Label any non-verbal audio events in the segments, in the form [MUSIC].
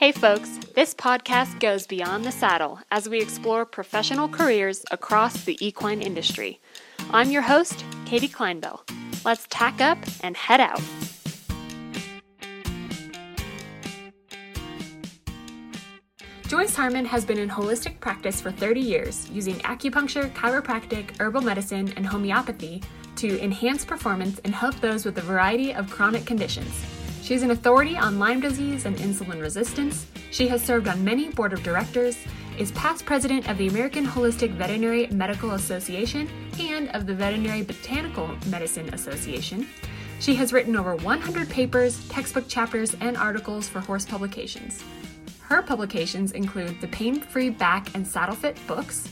Hey folks, this podcast goes beyond the saddle as we explore professional careers across the equine industry. I'm your host, Katie Kleinbell. Let's tack up and head out. Joyce Harman has been in holistic practice for 30 years, using acupuncture, chiropractic, herbal medicine, and homeopathy to enhance performance and help those with a variety of chronic conditions. She's an authority on Lyme disease and insulin resistance. She has served on many board of directors, is past president of the American Holistic Veterinary Medical Association and of the Veterinary Botanical Medicine Association. She has written over 100 papers, textbook chapters, and articles for horse publications. Her publications include the Pain Free Back and Saddle Fit books.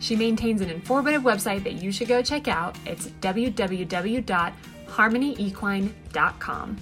She maintains an informative website that you should go check out. It's www.harmanyequine.com.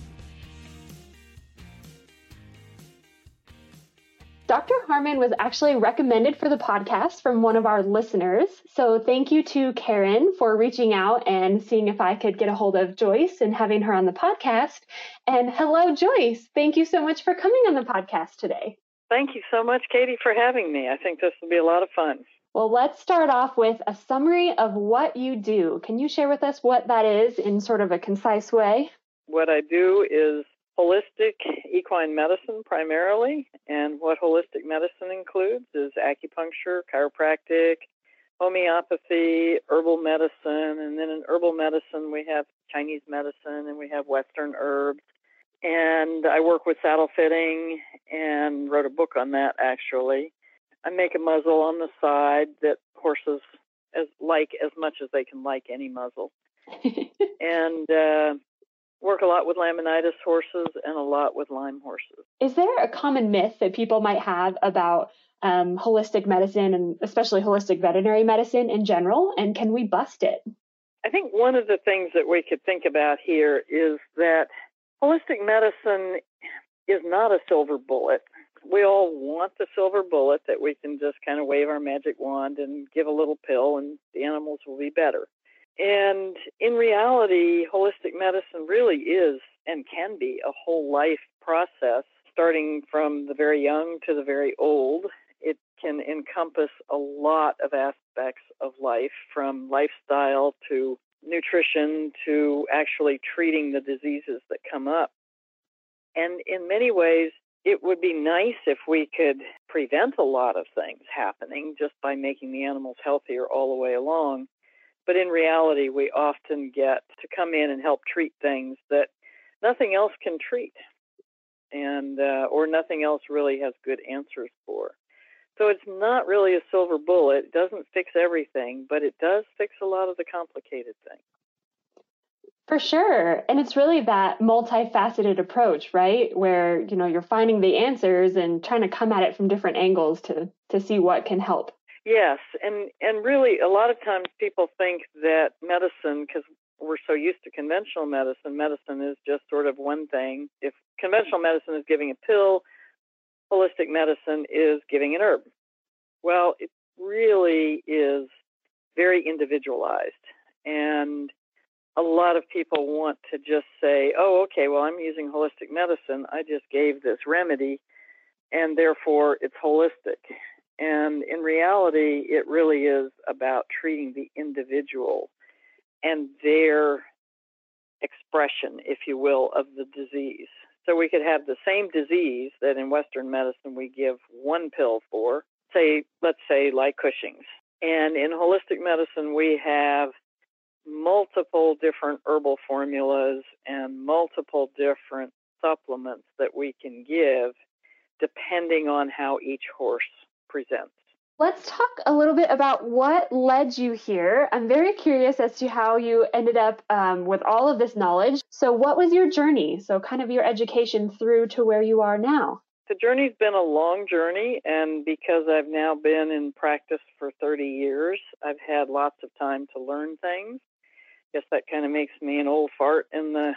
Dr. Harman was actually recommended for the podcast from one of our listeners. So thank you to Karen for reaching out and seeing if I could get a hold of Joyce and having her on the podcast. And hello, Joyce. Thank you so much for coming on the podcast today. Thank you so much, Katie, for having me. I think this will be a lot of fun. Well, let's start off with a summary of what you do. Can you share with us what that is in sort of a concise way? What I do is holistic equine medicine primarily, and what holistic medicine includes is acupuncture, chiropractic, homeopathy, herbal medicine, and then in herbal medicine we have Chinese medicine and we have Western herbs. And I work with saddle fitting and wrote a book on that actually. I make a muzzle on the side that horses as like as much as they can like any muzzle. [LAUGHS] and uh, work a lot with laminitis horses and a lot with Lyme horses. Is there a common myth that people might have about um, holistic medicine and especially holistic veterinary medicine in general? And can we bust it? I think one of the things that we could think about here is that holistic medicine is not a silver bullet. We all want the silver bullet that we can just kind of wave our magic wand and give a little pill and the animals will be better. And in reality, holistic medicine really is and can be a whole life process, starting from the very young to the very old. It can encompass a lot of aspects of life, from lifestyle to nutrition to actually treating the diseases that come up. And in many ways, it would be nice if we could prevent a lot of things happening just by making the animals healthier all the way along. But in reality, we often get to come in and help treat things that nothing else can treat, and uh, or nothing else really has good answers for. So it's not really a silver bullet. It doesn't fix everything, but it does fix a lot of the complicated things. For sure. And it's really that multifaceted approach, right? Where, you know, you're finding the answers and trying to come at it from different angles to to see what can help. Yes, and and really, a lot of times people think that medicine, because we're so used to conventional medicine, medicine is just sort of one thing. If conventional medicine is giving a pill, holistic medicine is giving an herb. Well, it really is very individualized, and a lot of people want to just say, "Oh, okay, well, I'm using holistic medicine. I just gave this remedy, and therefore it's holistic." And in reality, it really is about treating the individual and their expression, if you will, of the disease. So we could have the same disease that in Western medicine we give one pill for, say, let's say like Cushing's. And in holistic medicine, we have multiple different herbal formulas and multiple different supplements that we can give depending on how each horse presents. Let's talk a little bit about what led you here. I'm very curious as to how you ended up um, with all of this knowledge. So, what was your journey? So, kind of your education through to where you are now. The journey's been a long journey, and because I've now been in practice for 30 years, I've had lots of time to learn things. I Guess that kind of makes me an old fart in the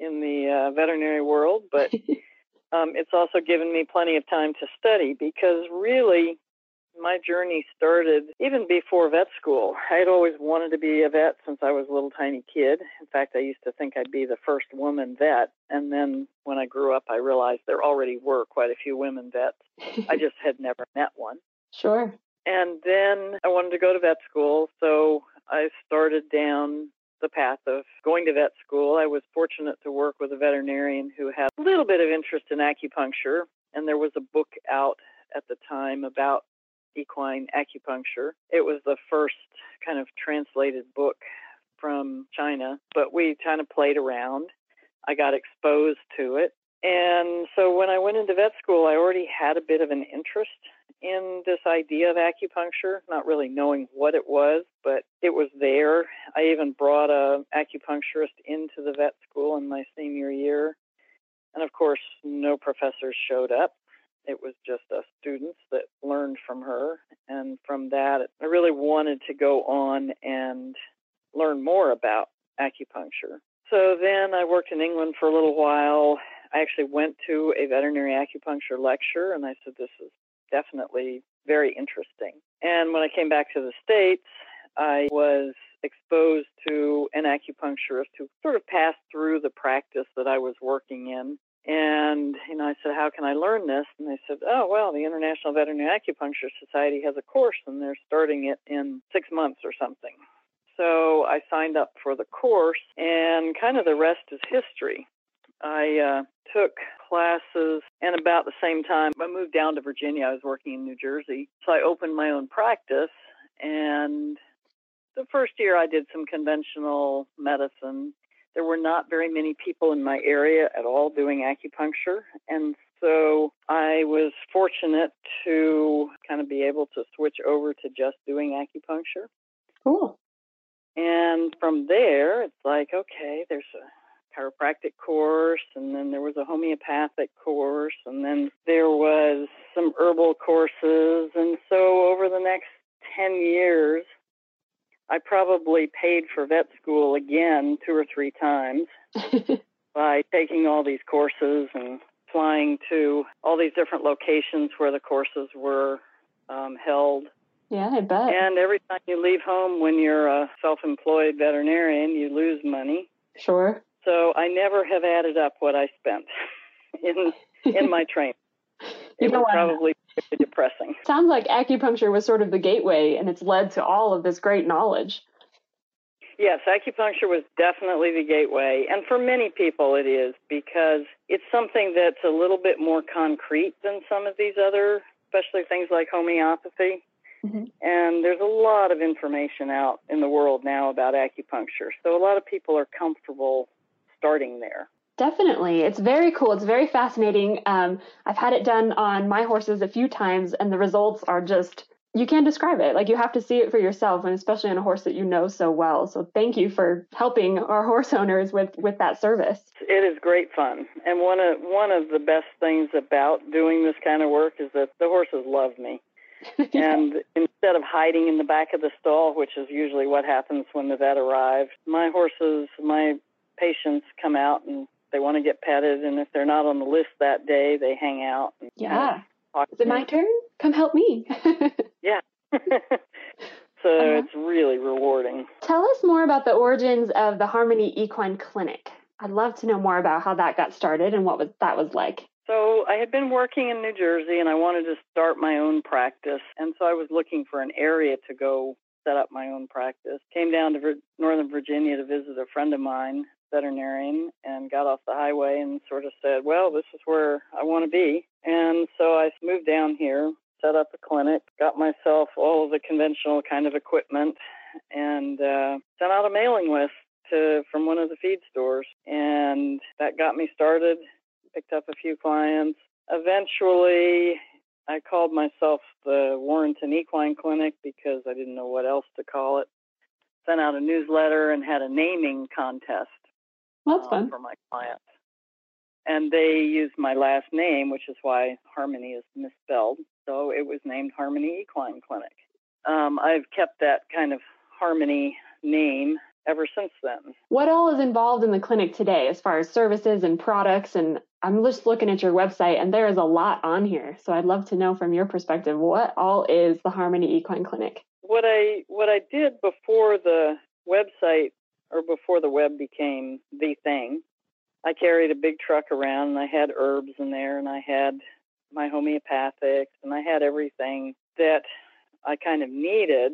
in the uh, veterinary world, but [LAUGHS] um, it's also given me plenty of time to study because really my journey started even before vet school. I had always wanted to be a vet since I was a little tiny kid. In fact, I used to think I'd be the first woman vet. And then when I grew up, I realized there already were quite a few women vets. I [LAUGHS] just had never met one. Sure. And then I wanted to go to vet school. So I started down the path of going to vet school. I was fortunate to work with a veterinarian who had a little bit of interest in acupuncture. And there was a book out at the time about equine acupuncture. It was the first kind of translated book from China, but we kind of played around. I got exposed to it. And so when I went into vet school, I already had a bit of an interest in this idea of acupuncture, not really knowing what it was, but it was there. I even brought a acupuncturist into the vet school in my senior year. And of course, no professors showed up. It was just us students that learned from her. And from that, I really wanted to go on and learn more about acupuncture. So then I worked in England for a little while. I actually went to a veterinary acupuncture lecture and I said, This is definitely very interesting. And when I came back to the States, I was exposed to an acupuncturist who sort of passed through the practice that I was working in. And you know, I said, "How can I learn this?" And they said, "Oh, well, the International Veterinary Acupuncture Society has a course, and they're starting it in six months or something." So I signed up for the course, and kind of the rest is history. I uh, took classes, and about the same time, I moved down to Virginia. I was working in New Jersey. So I opened my own practice, and the first year I did some conventional medicine. There were not very many people in my area at all doing acupuncture, and so I was fortunate to kind of be able to switch over to just doing acupuncture. Cool. And from there, it's like, okay, there's a chiropractic course, and then there was a homeopathic course, and then there was some herbal courses. And so over the next 10 years, I probably paid for vet school again two or three times [LAUGHS] by taking all these courses and flying to all these different locations where the courses were um, held. Yeah, I bet. And every time you leave home when you're a self employed veterinarian, you lose money. Sure. So I never have added up what I spent [LAUGHS] in in my training. [LAUGHS] You it know was what? probably pretty depressing. Sounds like acupuncture was sort of the gateway and it's led to all of this great knowledge. Yes, acupuncture was definitely the gateway, and for many people it is because it's something that's a little bit more concrete than some of these other, especially things like homeopathy. Mm-hmm. And there's a lot of information out in the world now about acupuncture, so a lot of people are comfortable starting there. Definitely. It's very cool. It's very fascinating. Um, I've had it done on my horses a few times, and the results are just, you can't describe it. Like, you have to see it for yourself, and especially on a horse that you know so well. So, thank you for helping our [LAUGHS] horse owners with, with that service. It is great fun. And one of, one of the best things about doing this kind of work is that the horses love me. [LAUGHS] and instead of hiding in the back of the stall, which is usually what happens when the vet arrives, my horses, my patients come out and they want to get petted, and if they're not on the list that day, they hang out. And yeah. talk Is it my turn? Come help me. [LAUGHS] yeah. [LAUGHS] so uh-huh. it's really rewarding. Tell us more about the origins of the Harmany Equine Clinic. I'd love to know more about how that got started and what was that was like. So I had been working in New Jersey and I wanted to start my own practice, and so I was looking for an area to go set up my own practice. Came down to Northern Virginia to visit a friend of mine, veterinarian, and got off the highway and sort of said, "Well, this is where I want to be." And so I moved down here, set up a clinic, got myself all of the conventional kind of equipment, and uh, sent out a mailing list to from one of the feed stores, and that got me started. Picked up a few clients. Eventually, I called myself the Warrenton Equine Clinic because I didn't know what else to call it. Sent out a newsletter and had a naming contest well, that's um, fun. for my clients. And they used my last name, which is why Harmany is misspelled. So it was named Harmany Equine Clinic. Um, I've kept that kind of Harmany name ever since then. What all is involved in the clinic today as far as services and products and I'm just looking at your website and there is a lot on here. So I'd love to know from your perspective what all is the Harmany Equine Clinic? What I what I did before the website or before the web became the thing, I carried a big truck around and I had herbs in there and I had my homeopathics and I had everything that I kind of needed.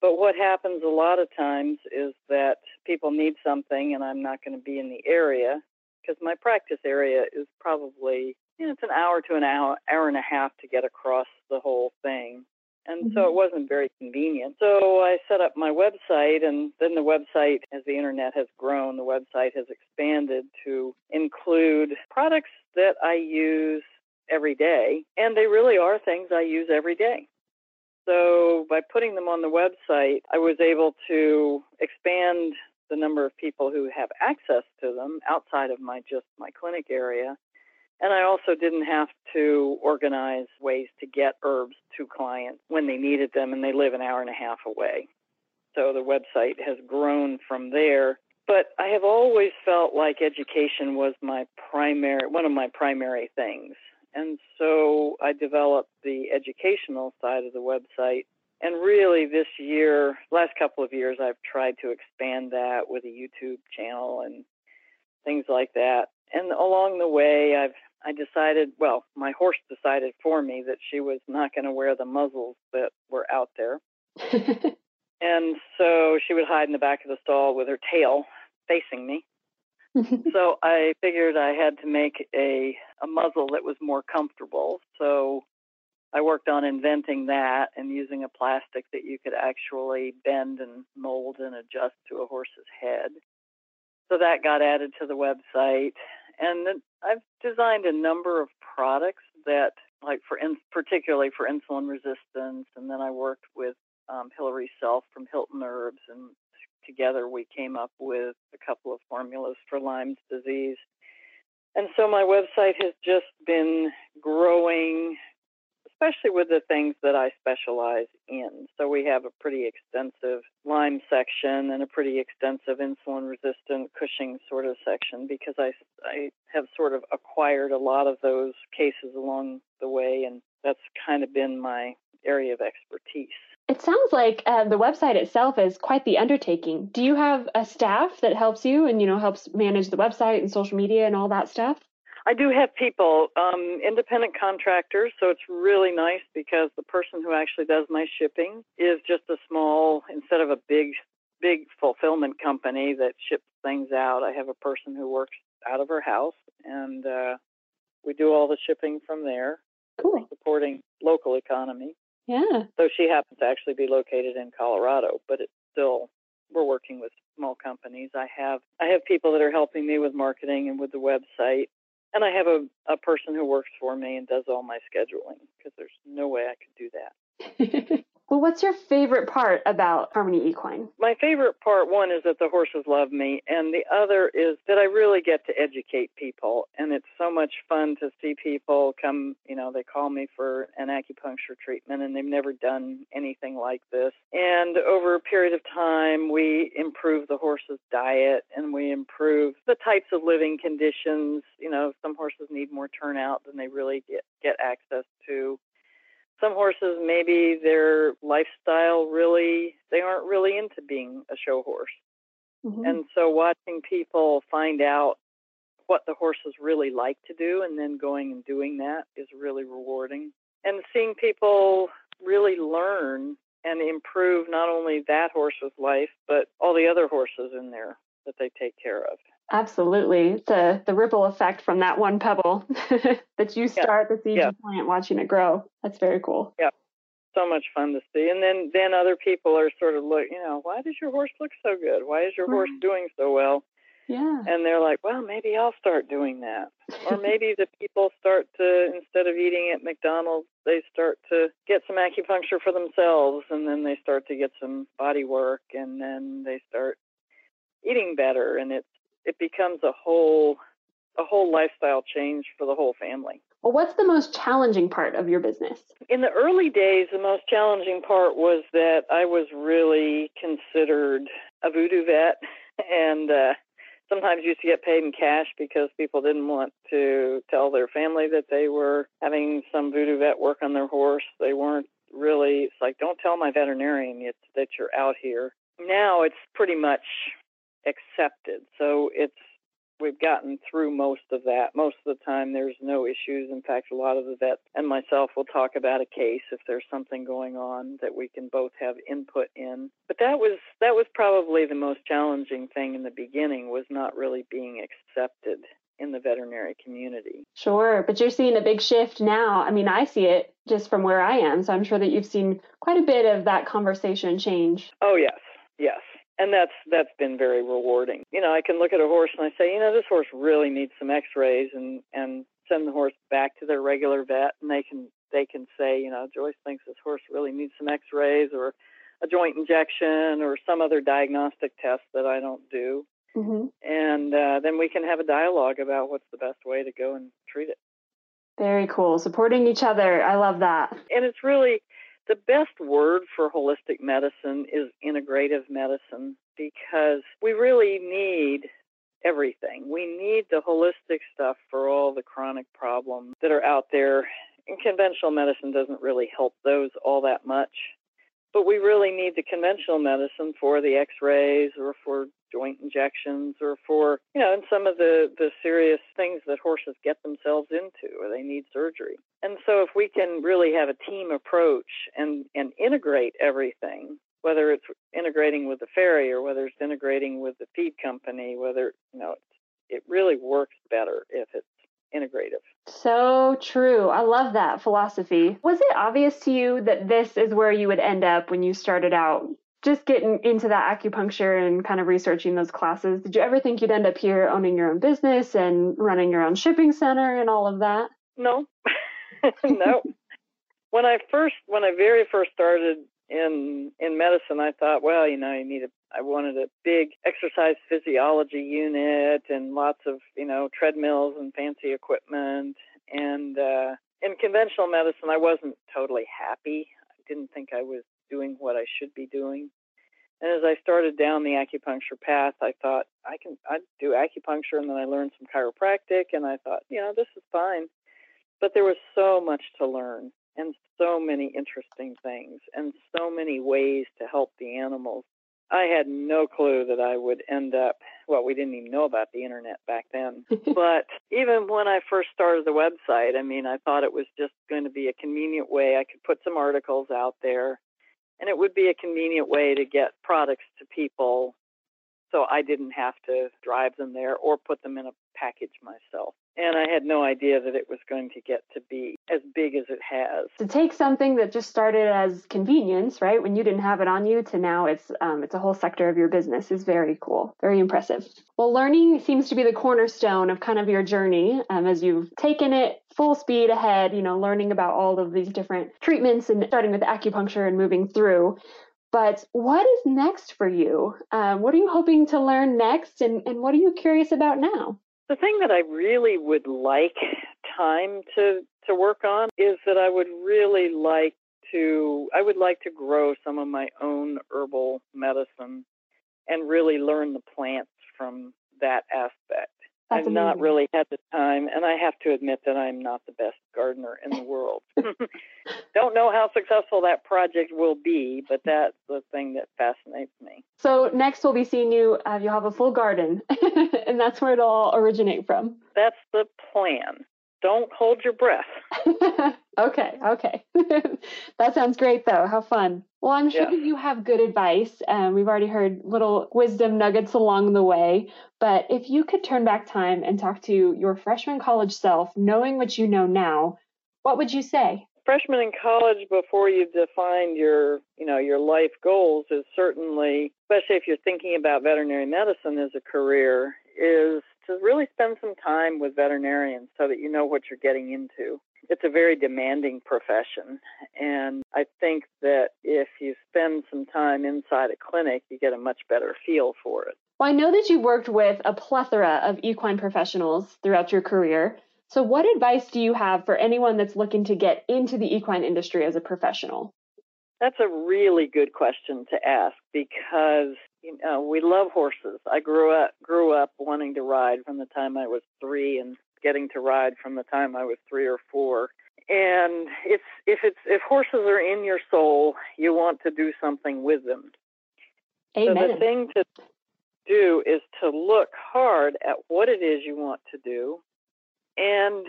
But what happens a lot of times is that people need something and I'm not going to be in the area because my practice area is probably you know, it's an hour to an hour hour and a half to get across the whole thing. And mm-hmm. so it wasn't very convenient. So I set up my website, and then the website, as the internet has grown, the website has expanded to include products that I use every day. And they really are things I use every day. So by putting them on the website, I was able to expand the number of people who have access to them outside of my just my clinic area. And I also didn't have to organize ways to get herbs to clients when they needed them and they live an hour and a half away. So the website has grown from there. But I have always felt like education was my primary one of my primary things. And so I developed the educational side of the website and really this year last couple of years i've tried to expand that with a youtube channel and things like that and along the way i've i decided well my horse decided for me that she was not going to wear the muzzles that were out there [LAUGHS] and so she would hide in the back of the stall with her tail facing me [LAUGHS] so i figured i had to make a a muzzle that was more comfortable so I worked on inventing that and using a plastic that you could actually bend and mold and adjust to a horse's head. So that got added to the website. And I've designed a number of products that, like for in, particularly for insulin resistance. And then I worked with um, Hilary Self from Hilton Herbs, and together we came up with a couple of formulas for Lyme's disease. And so my website has just been growing especially with the things that I specialize in. So we have a pretty extensive Lyme section and a pretty extensive insulin resistant Cushing sort of section because I, I have sort of acquired a lot of those cases along the way, and that's kind of been my area of expertise. It sounds like uh, the website itself is quite the undertaking. Do you have a staff that helps you and you know helps manage the website and social media and all that stuff? I do have people, um, independent contractors, so it's really nice because the person who actually does my shipping is just a small, instead of a big, big fulfillment company that ships things out. I have a person who works out of her house, and uh, we do all the shipping from there. Cool. Supporting local economy. Yeah. So she happens to actually be located in Colorado, but it's still we're working with small companies. I have I have people that are helping me with marketing and with the website and I have a, a person who works for me and does all my scheduling because there's no way I could do that. [LAUGHS] Well, what's your favorite part about Harmany Equine? My favorite part, one, is that the horses love me, and the other is that I really get to educate people. And it's so much fun to see people come, you know, they call me for an acupuncture treatment, and they've never done anything like this. And over a period of time, we improve the horse's diet and we improve the types of living conditions. You know, some horses need more turnout than they really get, get access to some horses maybe their lifestyle really they aren't really into being a show horse. Mm-hmm. and so watching people find out what the horses really like to do and then going and doing that is really rewarding. And seeing people really learn and improve not only that horse's life but all the other horses in there that they take care of Absolutely. A, the ripple effect from that one pebble [LAUGHS] that you start yeah. the seed yeah. plant watching it grow. That's very cool. Yeah. So much fun to see. And then, then other people are sort of look, you know, why does your horse look so good? Why is your right. horse doing so well? Yeah. And they're like, well, maybe I'll start doing that. or [LAUGHS] maybe the people start to, instead of eating at McDonald's, they start to get some acupuncture for themselves and then they start to get some body work and then they start eating better. And it's, it becomes a whole a whole lifestyle change for the whole family. Well, what's the most challenging part of your business? In the early days, the most challenging part was that I was really considered a voodoo vet, [LAUGHS] and uh, sometimes used to get paid in cash because people didn't want to tell their family that they were having some voodoo vet work on their horse. They weren't really, it's like, don't tell my veterinarian yet that you're out here. Now it's pretty much accepted. So it's we've gotten through most of that. Most of the time, there's no issues. In fact, a lot of the vets and myself will talk about a case if there's something going on that we can both have input in. But that was that was probably the most challenging thing in the beginning was not really being accepted in the veterinary community. Sure, but you're seeing a big shift now. I mean, I see it just from where I am, so I'm sure that you've seen quite a bit of that conversation change. Oh, yes. Yes and that's that's been very rewarding. You know, I can look at a horse and I say, you know, this horse really needs some X-rays, and and send the horse back to their regular vet, and they can they can say, you know, Joyce thinks this horse really needs some X-rays or a joint injection or some other diagnostic test that I don't do, mm-hmm. and uh, then we can have a dialogue about what's the best way to go and treat it. Very cool. Supporting each other. I love that. And it's really the best word for holistic medicine is integrative medicine because we really need everything. We need the holistic stuff for all the chronic problems that are out there. And conventional medicine doesn't really help those all that much. But we really need the conventional medicine for the x rays or for joint injections or for, you know, and some of the, the serious things that horses get themselves into or they need surgery. And so if we can really have a team approach and, and integrate everything, whether it's integrating with the farrier, or whether it's integrating with the feed company, whether, you know, it really works better if it's integrative. So true. I love that philosophy. Was it obvious to you that this is where you would end up when you started out just getting into that acupuncture and kind of researching those classes? Did you ever think you'd end up here owning your own business and running your own shipping center and all of that? No. [LAUGHS] no. when I first when I very first started in in medicine, I thought, well, you know, you need a. I wanted a big exercise physiology unit and lots of you know treadmills and fancy equipment. And uh, in conventional medicine, I wasn't totally happy. I didn't think I was doing what I should be doing. And as I started down the acupuncture path, I thought I can I do acupuncture, and then I learned some chiropractic, and I thought, you know, this is fine. But there was so much to learn and so many interesting things and so many ways to help the animals. I had no clue that I would end up, well, we didn't even know about the internet back then. [LAUGHS] but even when I first started the website, I mean, I thought it was just going to be a convenient way I could put some articles out there and it would be a convenient way to get products to people so I didn't have to drive them there or put them in a package myself. And I had no idea that it was going to get to be as big as it has. To take something that just started as convenience, right, when you didn't have it on you, to now it's um, it's a whole sector of your business is very cool, very impressive. Well, learning seems to be the cornerstone of kind of your journey um, as you've taken it full speed ahead. You know, learning about all of these different treatments and starting with acupuncture and moving through. But what is next for you? Um, what are you hoping to learn next, and, and what are you curious about now? The thing that I really would like time to to work on is that I would really like to I would like to grow some of my own herbal medicine and really learn the plants from that aspect. That's I've amazing. not really had the time, and I have to admit that I'm not the best gardener in the world. [LAUGHS] Don't know how successful that project will be, but that's the thing that fascinates me. So next we'll be seeing you. Uh, you'll have a full garden, [LAUGHS] and that's where it all originate from. That's the plan don't hold your breath. [LAUGHS] okay, okay. [LAUGHS] that sounds great, though. How fun. Well, I'm sure yeah. you have good advice. Um, we've already heard little wisdom nuggets along the way. But if you could turn back time and talk to your freshman college self, knowing what you know now, what would you say? Freshman in college, before you define your, you know, your life goals, is certainly, especially if you're thinking about veterinary medicine as a career, is to really spend some time with veterinarians so that you know what you're getting into. It's a very demanding profession, and I think that if you spend some time inside a clinic, you get a much better feel for it. Well, I know that you've worked with a plethora of equine professionals throughout your career. So, what advice do you have for anyone that's looking to get into the equine industry as a professional? That's a really good question to ask because you know, we love horses. I grew up grew up wanting to ride from the time I was three, and getting to ride from the time I was three or four. And it's if it's if horses are in your soul, you want to do something with them. Amen. So the thing to do is to look hard at what it is you want to do, and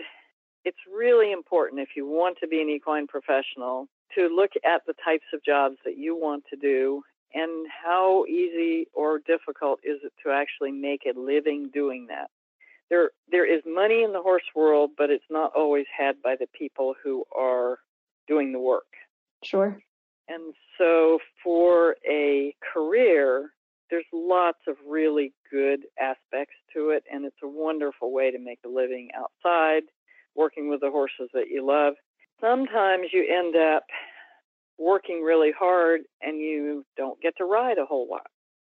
it's really important if you want to be an equine professional to look at the types of jobs that you want to do and how easy or difficult is it to actually make a living doing that. There, there is money in the horse world, but it's not always had by the people who are doing the work. Sure. And so for a career, there's lots of really good aspects to it, and it's a wonderful way to make a living outside, working with the horses that you love. Sometimes you end up working really hard and you don't get to ride a whole lot.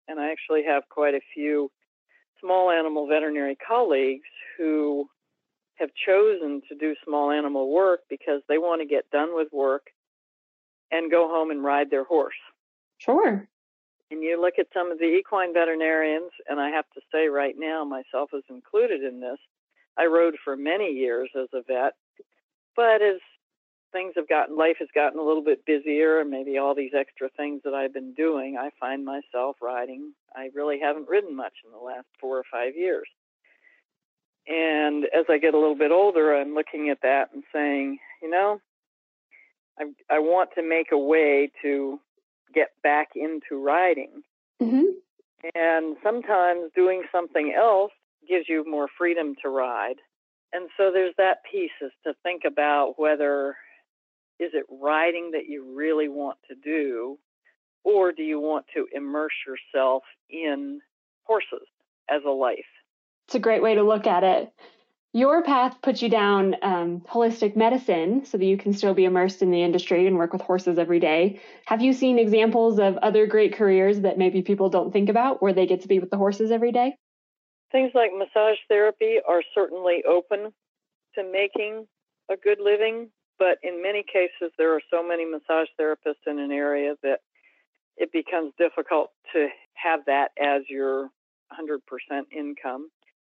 And I actually have quite a few small animal veterinary colleagues who have chosen to do small animal work because they want to get done with work and go home and ride their horse. Sure. And you look at some of the equine veterinarians, and I have to say right now, myself is included in this. I rode for many years as a vet, but as things have gotten life has gotten a little bit busier and maybe all these extra things that I've been doing, I find myself riding. I really haven't ridden much in the last four or five years. And as I get a little bit older, I'm looking at that and saying, you know, I I want to make a way to get back into riding. Mm-hmm. And sometimes doing something else gives you more freedom to ride. And so there's that piece is to think about whether is it riding that you really want to do, or do you want to immerse yourself in horses as a life? It's a great way to look at it. Your path puts you down um, holistic medicine so that you can still be immersed in the industry and work with horses every day. Have you seen examples of other great careers that maybe people don't think about where they get to be with the horses every day? Things like massage therapy are certainly open to making a good living but in many cases, there are so many massage therapists in an area that it becomes difficult to have that as your 100% income.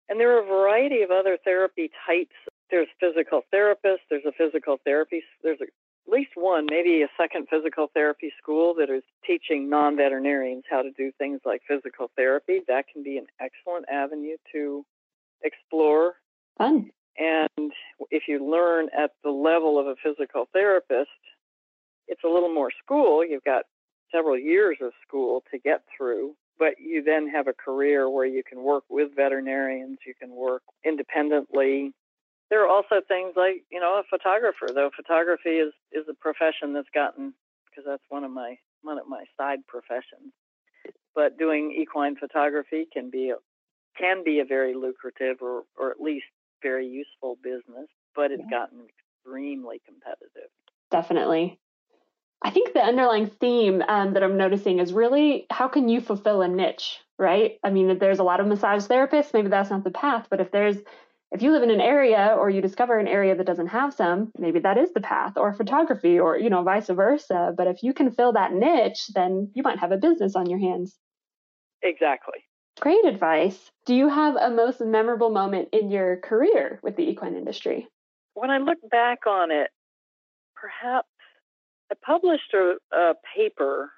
And there are a variety of other therapy types. There's physical therapists, there's a physical therapy, there's at least one, maybe a second physical therapy school that is teaching non veterinarians how to do things like physical therapy. That can be an excellent avenue to explore. Fun. And if you learn at the level of a physical therapist, it's a little more school. You've got several years of school to get through, but you then have a career where you can work with veterinarians, you can work independently. There are also things like, you know, a photographer, though photography is, is a profession that's gotten because that's one of my one of my side professions. But doing equine photography can be a, can be a very lucrative or, or at least very useful business, but it's yeah. gotten extremely competitive. Definitely. I think the underlying theme um, that I'm noticing is really how can you fulfill a niche, right? I mean, there's a lot of massage therapists, maybe that's not the path, but if there's if you live in an area or you discover an area that doesn't have some, maybe that is the path or photography or, you know, vice versa. But if you can fill that niche, then you might have a business on your hands. Exactly. Great advice. Do you have a most memorable moment in your career with the equine industry? When I look back on it, perhaps I published a, a paper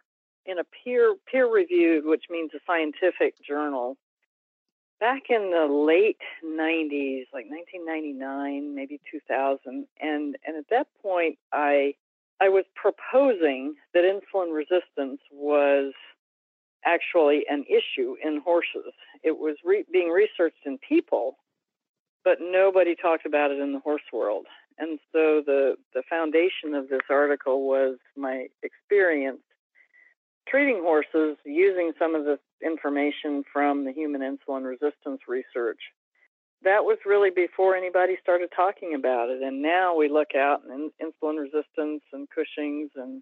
in a peer peer reviewed, which means a scientific journal, back in the late 90s, like 1999, maybe 2000, and and at that point, I I was proposing that insulin resistance was actually an issue in horses. It was re- being researched in people, but nobody talked about it in the horse world. And so the, the foundation of this article was my experience treating horses using some of the information from the human insulin resistance research. That was really before anybody started talking about it. And now we look out and insulin resistance and Cushing's and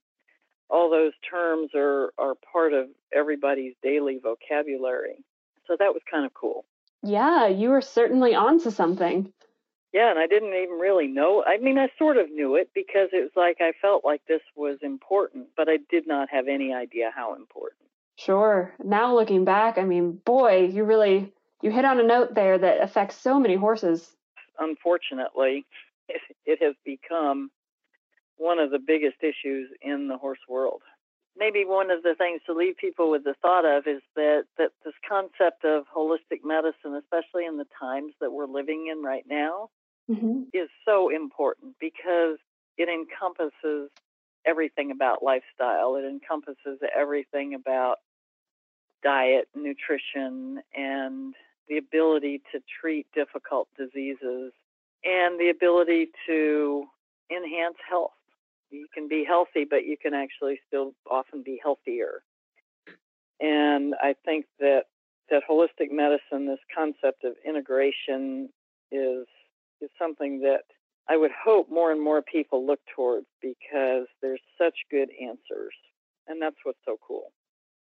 all those terms are, are part of everybody's daily vocabulary. So that was kind of cool. Yeah, you were certainly onto something. Yeah, and I didn't even really know. I mean, I sort of knew it because it was like I felt like this was important, but I did not have any idea how important. Sure. Now looking back, I mean, boy, you really you hit on a note there that affects so many horses. Unfortunately, [LAUGHS] it, it has become one of the biggest issues in the horse world. Maybe one of the things to leave people with the thought of is that, that this concept of holistic medicine, especially in the times that we're living in right now, mm-hmm. is so important because it encompasses everything about lifestyle. It encompasses everything about diet, nutrition, and the ability to treat difficult diseases and the ability to enhance health. You can be healthy, but you can actually still often be healthier. And I think that that holistic medicine, this concept of integration, is is something that I would hope more and more people look towards because there's such good answers, and that's what's so cool.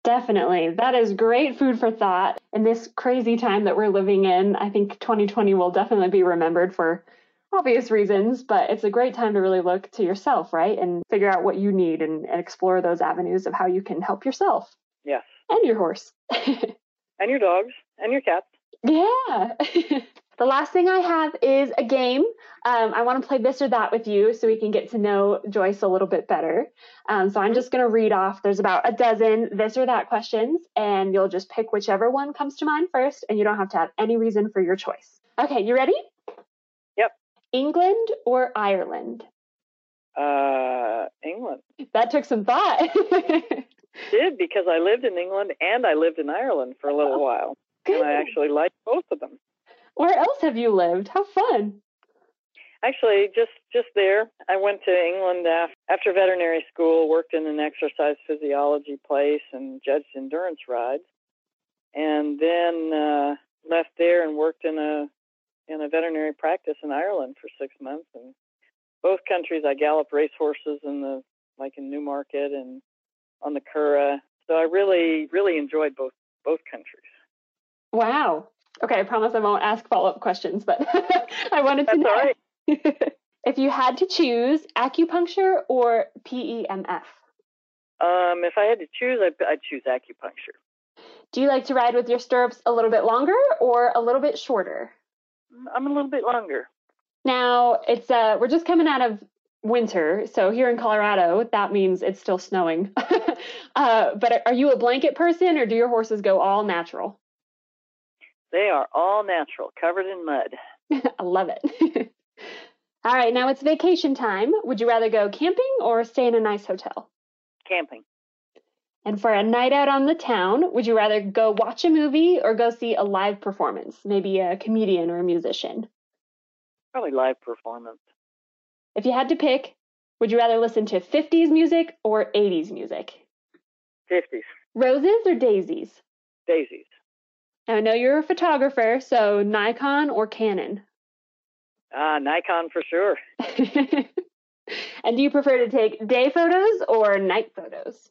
Definitely. That is great food for thought. In this crazy time that we're living in, I think 2020 will definitely be remembered for obvious reasons, but it's a great time to really look to yourself, right? And figure out what you need and, and explore those avenues of how you can help yourself. Yes. And your horse. [LAUGHS] and your dogs and your cats. Yeah. [LAUGHS] the last thing I have is a game. Um, I want to play this or that with you so we can get to know Joyce a little bit better. Um, so I'm just going to read off. There's about a dozen this or that questions, and you'll just pick whichever one comes to mind first, and you don't have to have any reason for your choice. Okay, you ready? England or Ireland? Uh, England. That took some thought. Did because I lived in England and I lived in Ireland for a little oh, while, good. and I actually liked both of them. Where else have you lived? How fun! Actually, just just there. I went to England after veterinary school, worked in an exercise physiology place, and judged endurance rides, and then uh, left there and worked in a in a veterinary practice in Ireland for six months. And both countries, I galloped racehorses in the like in Newmarket and on the Curragh. So I really really enjoyed both both countries. Wow. Okay, I promise I won't ask follow up questions, but [LAUGHS] I wanted to That's know. [LAUGHS] if you had to choose acupuncture or PEMF? Um, if I had to choose, I'd, I'd choose acupuncture. Do you like to ride with your stirrups a little bit longer or a little bit shorter? I'm a little bit longer. Now it's uh, we're just coming out of winter, so here in Colorado, that means it's still snowing. [LAUGHS] uh, but are you a blanket person, or do your horses go all natural? They are all natural, covered in mud. [LAUGHS] [LAUGHS] I love it. all right, now it's vacation time. Would you rather go camping or stay in a nice hotel? Camping. And for a night out on the town, would you rather go watch a movie or go see a live performance, maybe a comedian or a musician? Probably live performance. If you had to pick, would you rather listen to 50s music or 80s music? 50s. Roses or daisies? Daisies. I know you're a photographer, so Nikon or Canon? Uh, Nikon for sure. [LAUGHS] and do you prefer to take day photos or night photos?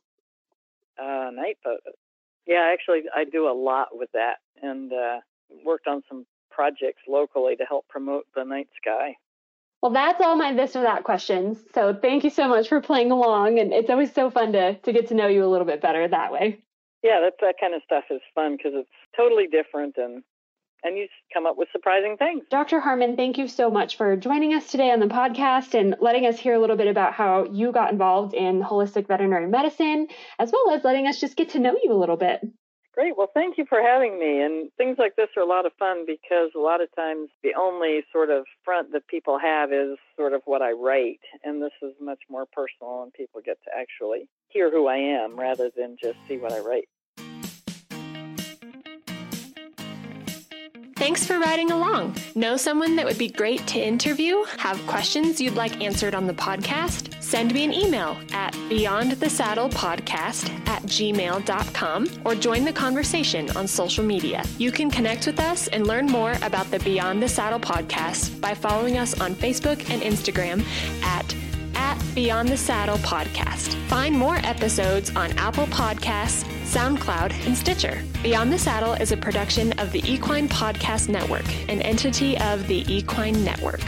Uh, night photos. Yeah, actually, I do a lot with that and uh, worked on some projects locally to help promote the night sky. Well, that's all my this or that questions. So thank you so much for playing along. And it's always so fun to, to get to know you a little bit better that way yeah, that that kind of stuff is fun because it's totally different and and you come up with surprising things. Dr. Harman, thank you so much for joining us today on the podcast and letting us hear a little bit about how you got involved in holistic veterinary medicine, as well as letting us just get to know you a little bit. Great. Well, thank you for having me. And things like this are a lot of fun because a lot of times the only sort of front that people have is sort of what I write. And this is much more personal, and people get to actually hear who I am rather than just see what I write. Thanks for riding along. Know someone that would be great to interview? Have questions you'd like answered on the podcast? Send me an email at beyondthesaddlepodcast at gmail.com or join the conversation on social media. You can connect with us and learn more about the Beyond the Saddle podcast by following us on Facebook and Instagram at at Beyond the Saddle Podcast. Find more episodes on Apple Podcasts, SoundCloud, and Stitcher. Beyond the Saddle is a production of the Equine Podcast Network, an entity of the Equine Network.